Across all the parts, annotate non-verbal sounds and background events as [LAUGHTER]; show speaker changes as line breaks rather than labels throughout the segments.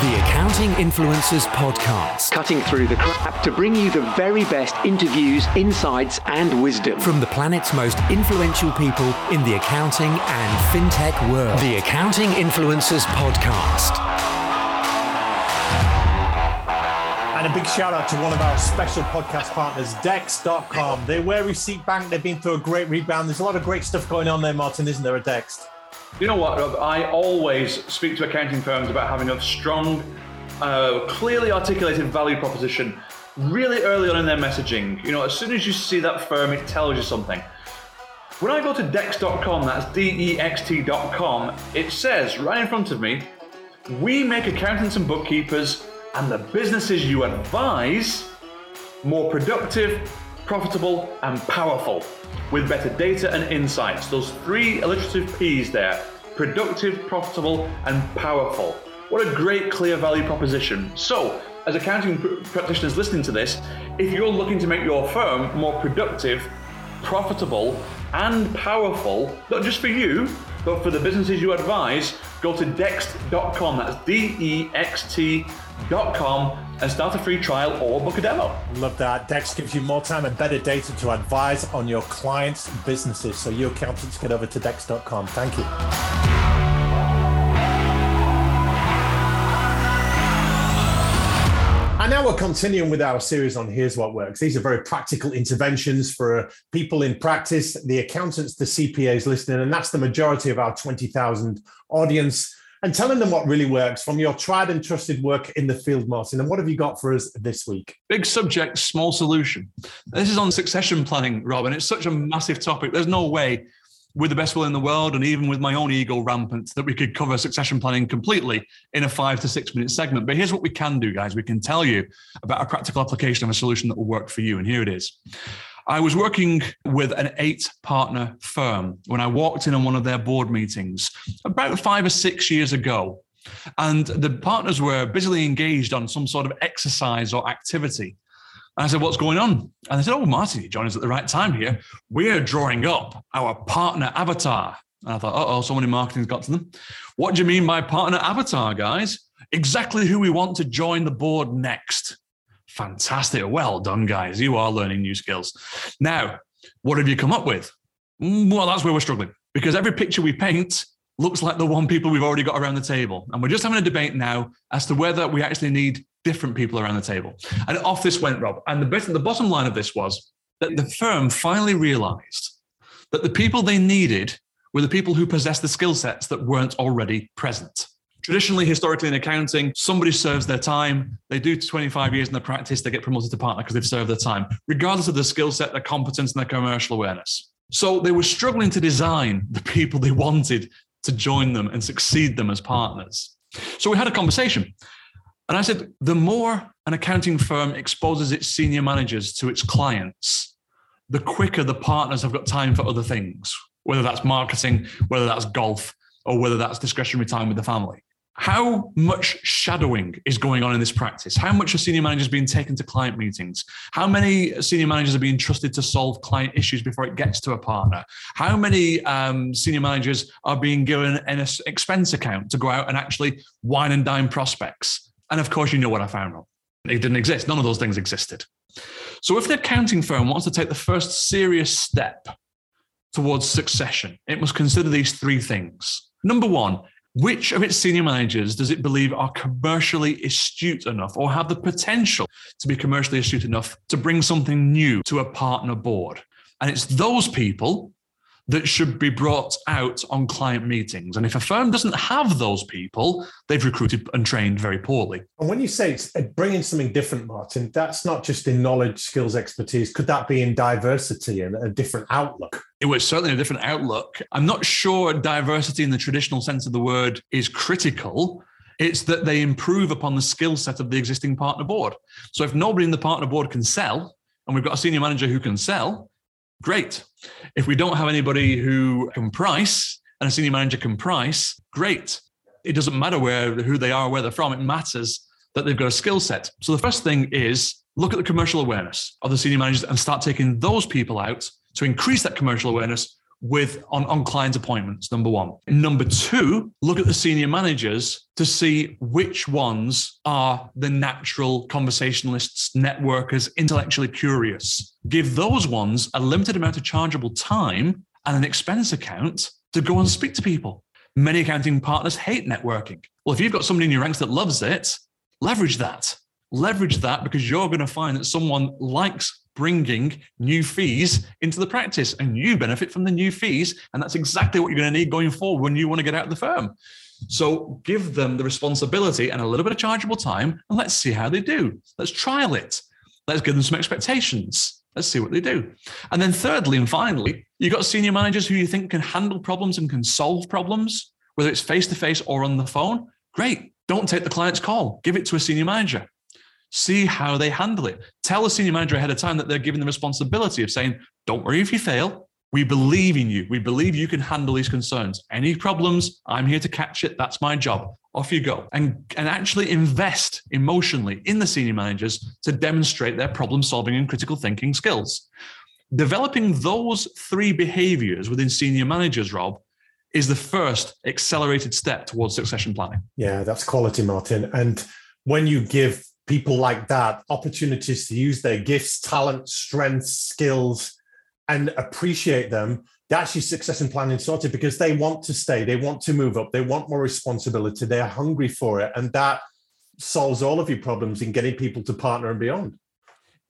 The Accounting Influencers Podcast.
Cutting through the crap to bring you the very best interviews, insights, and wisdom.
From the planet's most influential people in the accounting and fintech world. The Accounting Influencers Podcast.
And a big shout out to one of our special podcast partners, Dext.com. They're where receipt bank. They've been through a great rebound. There's a lot of great stuff going on there, Martin, isn't there, at Dext?
You know what, Rob? I always speak to accounting firms about having a strong, uh, clearly articulated value proposition really early on in their messaging. You know, as soon as you see that firm, it tells you something. When I go to dext.com, that's D E X T.com, it says right in front of me, we make accountants and bookkeepers and the businesses you advise more productive, profitable, and powerful with better data and insights. Those three alliterative P's there productive, profitable, and powerful. What a great, clear value proposition. So, as accounting pr- practitioners listening to this, if you're looking to make your firm more productive, profitable, and powerful, not just for you, but for the businesses you advise, go to dext.com. That's D E X T.com and start a free trial or book a demo.
Love that. Dext gives you more time and better data to advise on your clients' businesses. So, you accountants, get over to Dext.com. Thank you. And now we're continuing with our series on Here's What Works. These are very practical interventions for people in practice, the accountants, the CPAs listening, and that's the majority of our 20,000 audience. And telling them what really works from your tried and trusted work in the field, Martin. And what have you got for us this week?
Big subject, small solution. This is on succession planning, Rob, and it's such a massive topic. There's no way, with the best will in the world, and even with my own ego rampant, that we could cover succession planning completely in a five to six minute segment. But here's what we can do, guys. We can tell you about a practical application of a solution that will work for you. And here it is. I was working with an eight partner firm when I walked in on one of their board meetings about five or six years ago. And the partners were busily engaged on some sort of exercise or activity. And I said, What's going on? And they said, Oh, Martin, you joined us at the right time here. We're drawing up our partner avatar. And I thought, Uh oh, someone in marketing's got to them. What do you mean by partner avatar, guys? Exactly who we want to join the board next. Fantastic. Well done, guys. You are learning new skills. Now, what have you come up with? Mm, Well, that's where we're struggling because every picture we paint looks like the one people we've already got around the table. And we're just having a debate now as to whether we actually need different people around the table. And off this went, Rob. And the, the bottom line of this was that the firm finally realized that the people they needed were the people who possessed the skill sets that weren't already present. Traditionally, historically in accounting, somebody serves their time. They do 25 years in the practice, they get promoted to partner because they've served their time, regardless of their skill set, their competence, and their commercial awareness. So they were struggling to design the people they wanted to join them and succeed them as partners. So we had a conversation. And I said, the more an accounting firm exposes its senior managers to its clients, the quicker the partners have got time for other things, whether that's marketing, whether that's golf, or whether that's discretionary time with the family. How much shadowing is going on in this practice? How much are senior managers being taken to client meetings? How many senior managers are being trusted to solve client issues before it gets to a partner? How many um, senior managers are being given an expense account to go out and actually wine and dine prospects? And of course, you know what I found out. It didn't exist. None of those things existed. So if the accounting firm wants to take the first serious step towards succession, it must consider these three things. Number one, which of its senior managers does it believe are commercially astute enough or have the potential to be commercially astute enough to bring something new to a partner board? And it's those people that should be brought out on client meetings. And if a firm doesn't have those people, they've recruited and trained very poorly.
And when you say it's uh, bringing something different, Martin, that's not just in knowledge, skills, expertise. Could that be in diversity and a different outlook?
It was certainly a different outlook. I'm not sure diversity in the traditional sense of the word is critical. It's that they improve upon the skill set of the existing partner board. So if nobody in the partner board can sell, and we've got a senior manager who can sell, great. If we don't have anybody who can price and a senior manager can price, great. It doesn't matter where who they are, where they're from. It matters that they've got a skill set. So the first thing is look at the commercial awareness of the senior managers and start taking those people out to increase that commercial awareness with on, on client appointments, number one. Number two, look at the senior managers to see which ones are the natural conversationalists, networkers, intellectually curious. Give those ones a limited amount of chargeable time and an expense account to go and speak to people. Many accounting partners hate networking. Well, if you've got somebody in your ranks that loves it, leverage that. Leverage that because you're going to find that someone likes bringing new fees into the practice and you benefit from the new fees. And that's exactly what you're going to need going forward when you want to get out of the firm. So give them the responsibility and a little bit of chargeable time and let's see how they do. Let's trial it. Let's give them some expectations. Let's see what they do. And then, thirdly and finally, you've got senior managers who you think can handle problems and can solve problems, whether it's face to face or on the phone. Great. Don't take the client's call, give it to a senior manager see how they handle it. Tell the senior manager ahead of time that they're given the responsibility of saying, don't worry if you fail. We believe in you. We believe you can handle these concerns. Any problems, I'm here to catch it. That's my job. Off you go. And, and actually invest emotionally in the senior managers to demonstrate their problem solving and critical thinking skills. Developing those three behaviors within senior managers, Rob, is the first accelerated step towards succession planning.
Yeah, that's quality, Martin. And when you give people like that opportunities to use their gifts, talents, strengths, skills, and appreciate them, that's your succession planning sorted because they want to stay, they want to move up, they want more responsibility, they're hungry for it. And that solves all of your problems in getting people to partner and beyond.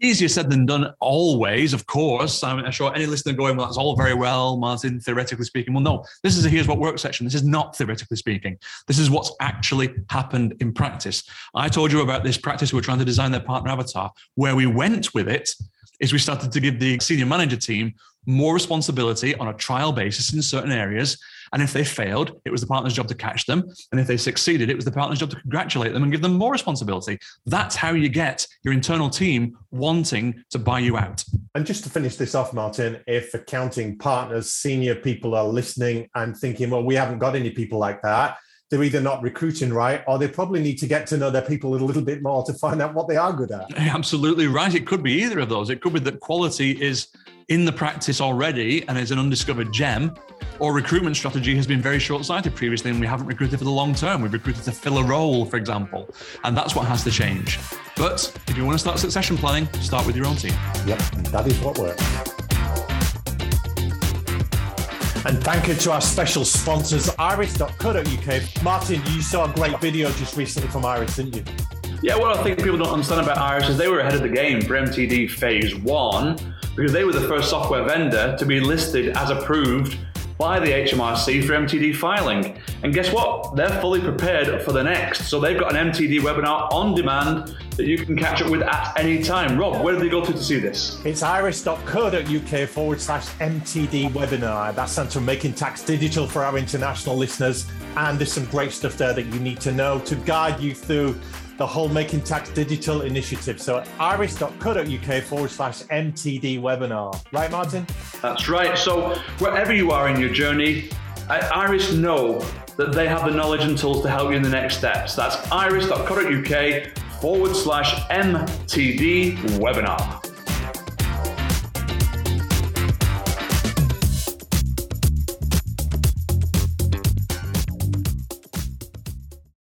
Easier said than done, always, of course. I'm sure any listener going, well, that's all very well, Martin, theoretically speaking. Well, no, this is a here's what works section. This is not theoretically speaking. This is what's actually happened in practice. I told you about this practice we are trying to design their partner avatar. Where we went with it is we started to give the senior manager team more responsibility on a trial basis in certain areas. And if they failed, it was the partner's job to catch them. And if they succeeded, it was the partner's job to congratulate them and give them more responsibility. That's how you get your internal team wanting to buy you out.
And just to finish this off, Martin, if accounting partners, senior people are listening and thinking, well, we haven't got any people like that, they're either not recruiting right or they probably need to get to know their people a little bit more to find out what they are good at. [LAUGHS]
Absolutely right. It could be either of those. It could be that quality is in the practice already and is an undiscovered gem, or recruitment strategy has been very short sighted previously and we haven't recruited for the long term. We've recruited to fill a role, for example. And that's what has to change. But if you want to start succession planning, start with your own team.
Yep, that is what works. And thank you to our special sponsors, iris.co.uk. Martin, you saw a great video just recently from Iris, didn't you?
Yeah, what I think people don't understand about Iris is they were ahead of the game for MTD phase one because they were the first software vendor to be listed as approved by the HMRC for MTD filing. And guess what? They're fully prepared for the next. So they've got an MTD webinar on demand that you can catch up with at any time. Rob, where do they go to to see this?
It's iris.co.uk forward slash MTD webinar. That stands for Making Tax Digital for our international listeners. And there's some great stuff there that you need to know to guide you through the whole Making Tax Digital initiative. So iris.co.uk forward slash MTD webinar. Right, Martin?
That's right. So wherever you are in your journey, at Iris know that they have the knowledge and tools to help you in the next steps. That's iris.co.uk forward slash MTD webinar.